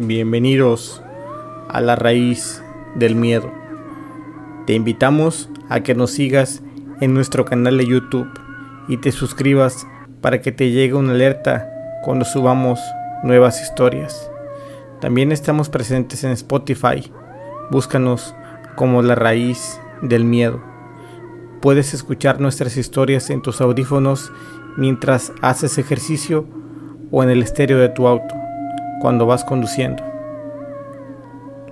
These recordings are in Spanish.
Bienvenidos a la raíz del miedo. Te invitamos a que nos sigas en nuestro canal de YouTube y te suscribas para que te llegue una alerta cuando subamos nuevas historias. También estamos presentes en Spotify. Búscanos como la raíz del miedo. Puedes escuchar nuestras historias en tus audífonos mientras haces ejercicio o en el estéreo de tu auto cuando vas conduciendo.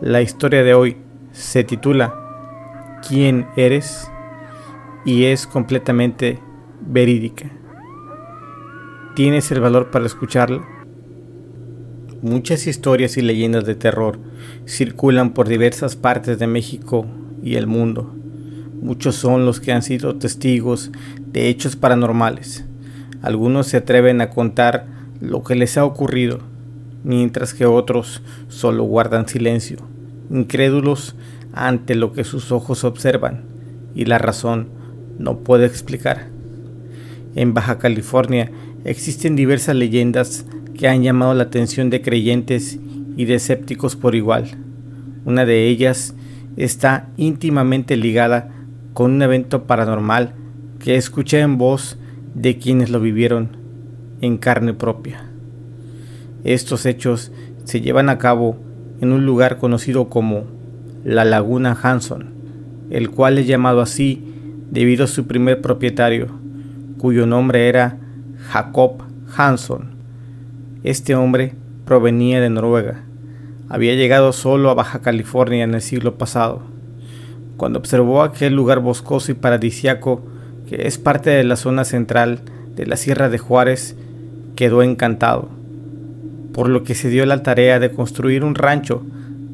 La historia de hoy se titula ¿Quién eres? y es completamente verídica. ¿Tienes el valor para escucharla? Muchas historias y leyendas de terror circulan por diversas partes de México y el mundo. Muchos son los que han sido testigos de hechos paranormales. Algunos se atreven a contar lo que les ha ocurrido mientras que otros solo guardan silencio, incrédulos ante lo que sus ojos observan y la razón no puede explicar. En Baja California existen diversas leyendas que han llamado la atención de creyentes y de escépticos por igual. Una de ellas está íntimamente ligada con un evento paranormal que escuché en voz de quienes lo vivieron en carne propia. Estos hechos se llevan a cabo en un lugar conocido como la Laguna Hanson, el cual es llamado así debido a su primer propietario, cuyo nombre era Jacob Hanson. Este hombre provenía de Noruega. Había llegado solo a Baja California en el siglo pasado. Cuando observó aquel lugar boscoso y paradisiaco que es parte de la zona central de la Sierra de Juárez, quedó encantado por lo que se dio la tarea de construir un rancho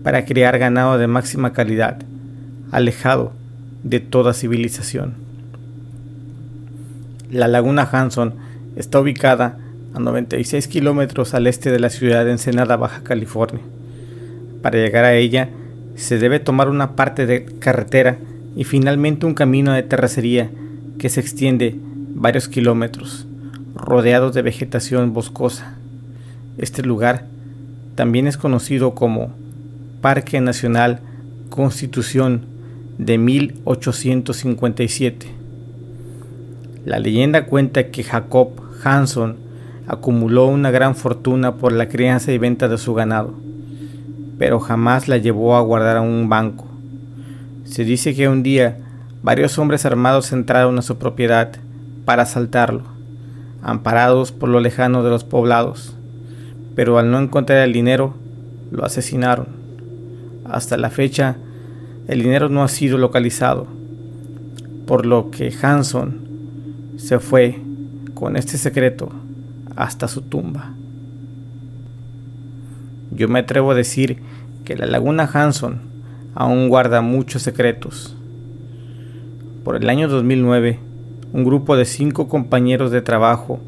para criar ganado de máxima calidad, alejado de toda civilización. La laguna Hanson está ubicada a 96 kilómetros al este de la ciudad de Ensenada, Baja California. Para llegar a ella se debe tomar una parte de carretera y finalmente un camino de terracería que se extiende varios kilómetros, rodeado de vegetación boscosa. Este lugar también es conocido como Parque Nacional Constitución de 1857. La leyenda cuenta que Jacob Hanson acumuló una gran fortuna por la crianza y venta de su ganado, pero jamás la llevó a guardar a un banco. Se dice que un día varios hombres armados entraron a su propiedad para asaltarlo, amparados por lo lejano de los poblados pero al no encontrar el dinero, lo asesinaron. Hasta la fecha, el dinero no ha sido localizado, por lo que Hanson se fue con este secreto hasta su tumba. Yo me atrevo a decir que la laguna Hanson aún guarda muchos secretos. Por el año 2009, un grupo de cinco compañeros de trabajo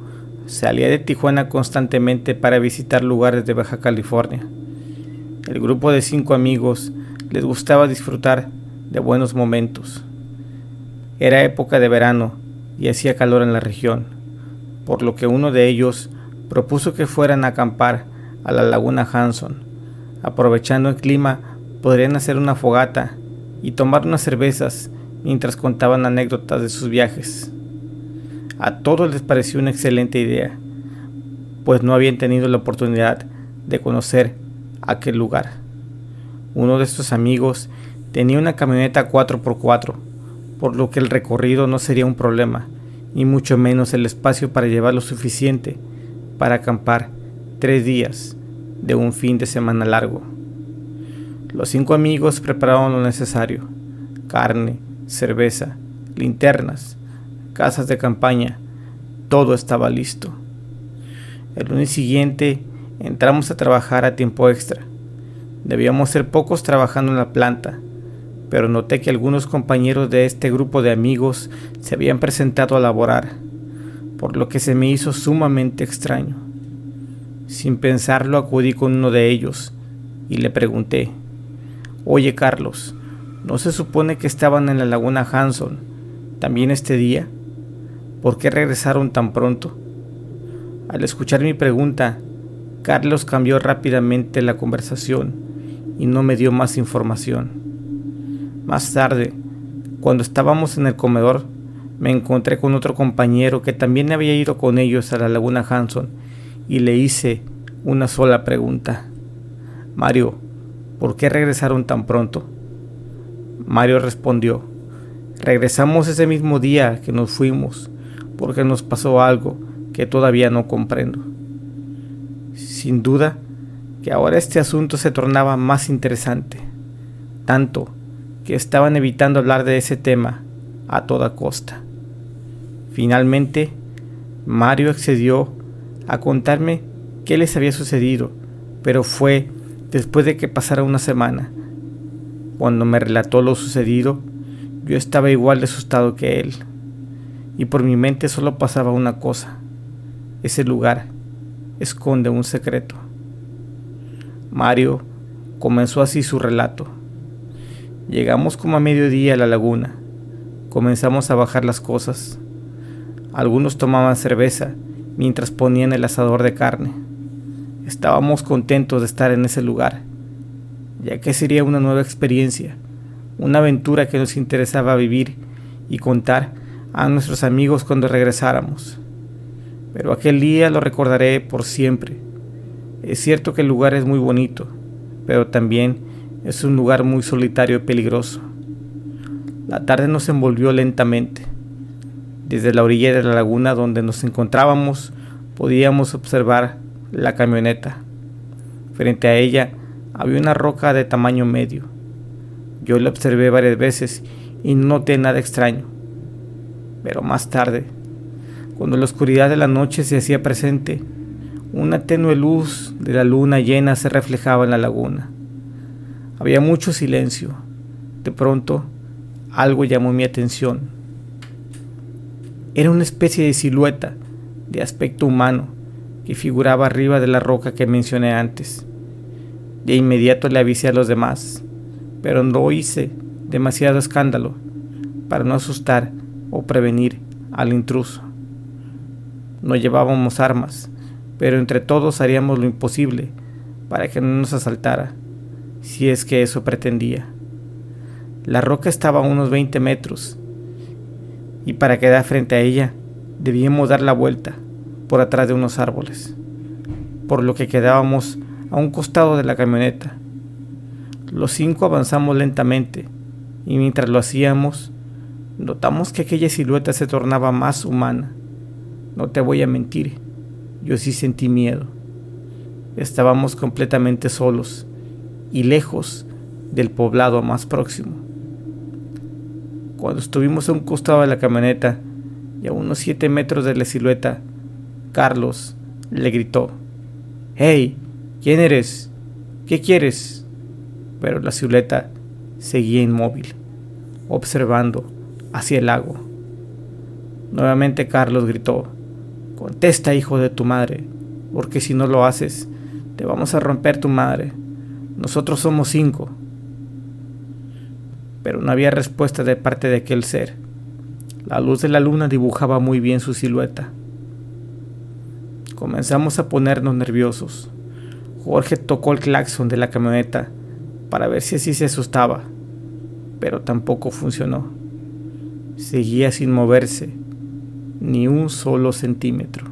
Salía de Tijuana constantemente para visitar lugares de Baja California. El grupo de cinco amigos les gustaba disfrutar de buenos momentos. Era época de verano y hacía calor en la región, por lo que uno de ellos propuso que fueran a acampar a la laguna Hanson. Aprovechando el clima, podrían hacer una fogata y tomar unas cervezas mientras contaban anécdotas de sus viajes. A todos les pareció una excelente idea, pues no habían tenido la oportunidad de conocer aquel lugar. Uno de estos amigos tenía una camioneta 4x4, por lo que el recorrido no sería un problema, y mucho menos el espacio para llevar lo suficiente para acampar tres días de un fin de semana largo. Los cinco amigos prepararon lo necesario, carne, cerveza, linternas, casas de campaña, todo estaba listo. El lunes siguiente entramos a trabajar a tiempo extra. Debíamos ser pocos trabajando en la planta, pero noté que algunos compañeros de este grupo de amigos se habían presentado a laborar, por lo que se me hizo sumamente extraño. Sin pensarlo acudí con uno de ellos y le pregunté, Oye Carlos, ¿no se supone que estaban en la laguna Hanson también este día? ¿Por qué regresaron tan pronto? Al escuchar mi pregunta, Carlos cambió rápidamente la conversación y no me dio más información. Más tarde, cuando estábamos en el comedor, me encontré con otro compañero que también había ido con ellos a la laguna Hanson y le hice una sola pregunta. Mario, ¿por qué regresaron tan pronto? Mario respondió, regresamos ese mismo día que nos fuimos, porque nos pasó algo que todavía no comprendo. Sin duda que ahora este asunto se tornaba más interesante, tanto que estaban evitando hablar de ese tema a toda costa. Finalmente, Mario accedió a contarme qué les había sucedido, pero fue después de que pasara una semana. Cuando me relató lo sucedido, yo estaba igual de asustado que él, y por mi mente solo pasaba una cosa. Ese lugar esconde un secreto. Mario comenzó así su relato. Llegamos como a mediodía a la laguna. Comenzamos a bajar las cosas. Algunos tomaban cerveza mientras ponían el asador de carne. Estábamos contentos de estar en ese lugar, ya que sería una nueva experiencia, una aventura que nos interesaba vivir y contar a nuestros amigos cuando regresáramos. Pero aquel día lo recordaré por siempre. Es cierto que el lugar es muy bonito, pero también es un lugar muy solitario y peligroso. La tarde nos envolvió lentamente. Desde la orilla de la laguna donde nos encontrábamos podíamos observar la camioneta. Frente a ella había una roca de tamaño medio. Yo la observé varias veces y no noté nada extraño. Pero más tarde, cuando la oscuridad de la noche se hacía presente, una tenue luz de la luna llena se reflejaba en la laguna. Había mucho silencio. De pronto, algo llamó mi atención. Era una especie de silueta de aspecto humano que figuraba arriba de la roca que mencioné antes. De inmediato le avisé a los demás, pero no hice demasiado escándalo para no asustar o prevenir al intruso. No llevábamos armas, pero entre todos haríamos lo imposible para que no nos asaltara, si es que eso pretendía. La roca estaba a unos 20 metros, y para quedar frente a ella debíamos dar la vuelta por atrás de unos árboles, por lo que quedábamos a un costado de la camioneta. Los cinco avanzamos lentamente y mientras lo hacíamos, notamos que aquella silueta se tornaba más humana. No te voy a mentir, yo sí sentí miedo. Estábamos completamente solos y lejos del poblado más próximo. Cuando estuvimos a un costado de la camioneta y a unos siete metros de la silueta, Carlos le gritó, Hey, ¿quién eres? ¿Qué quieres? Pero la silueta seguía inmóvil, observando hacia el lago. Nuevamente Carlos gritó, Contesta, hijo de tu madre, porque si no lo haces, te vamos a romper tu madre. Nosotros somos cinco. Pero no había respuesta de parte de aquel ser. La luz de la luna dibujaba muy bien su silueta. Comenzamos a ponernos nerviosos. Jorge tocó el claxon de la camioneta para ver si así se asustaba, pero tampoco funcionó. Seguía sin moverse ni un solo centímetro.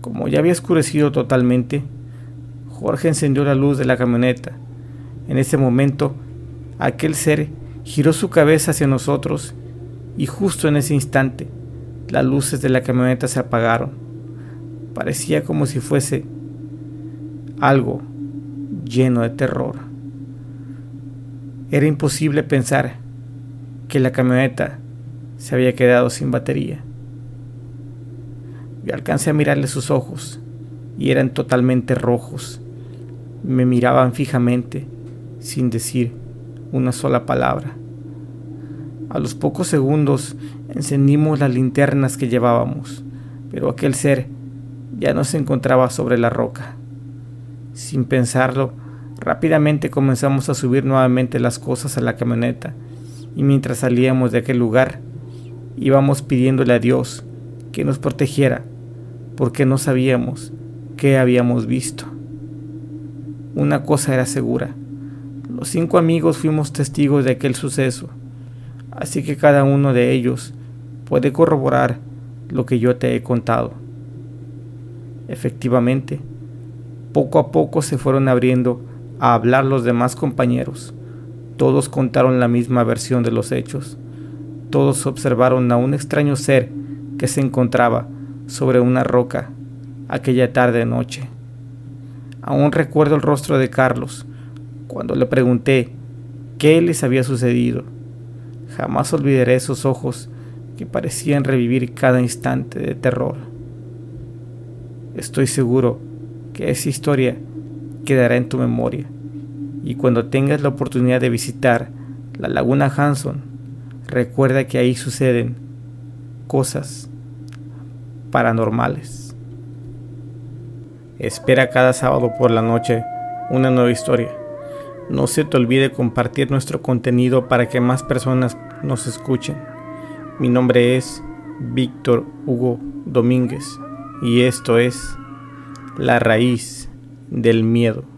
Como ya había oscurecido totalmente, Jorge encendió la luz de la camioneta. En ese momento, aquel ser giró su cabeza hacia nosotros y justo en ese instante, las luces de la camioneta se apagaron. Parecía como si fuese algo lleno de terror. Era imposible pensar que la camioneta se había quedado sin batería. Yo alcancé a mirarle sus ojos y eran totalmente rojos. Me miraban fijamente, sin decir una sola palabra. A los pocos segundos encendimos las linternas que llevábamos, pero aquel ser ya no se encontraba sobre la roca. Sin pensarlo, rápidamente comenzamos a subir nuevamente las cosas a la camioneta y mientras salíamos de aquel lugar íbamos pidiéndole a Dios que nos protegiera porque no sabíamos qué habíamos visto. Una cosa era segura, los cinco amigos fuimos testigos de aquel suceso, así que cada uno de ellos puede corroborar lo que yo te he contado. Efectivamente, poco a poco se fueron abriendo a hablar los demás compañeros. Todos contaron la misma versión de los hechos. Todos observaron a un extraño ser que se encontraba sobre una roca aquella tarde noche. Aún recuerdo el rostro de Carlos cuando le pregunté qué les había sucedido. Jamás olvidaré esos ojos que parecían revivir cada instante de terror. Estoy seguro que esa historia quedará en tu memoria y cuando tengas la oportunidad de visitar la laguna Hanson, recuerda que ahí suceden cosas paranormales. Espera cada sábado por la noche una nueva historia. No se te olvide compartir nuestro contenido para que más personas nos escuchen. Mi nombre es Víctor Hugo Domínguez y esto es La raíz del miedo.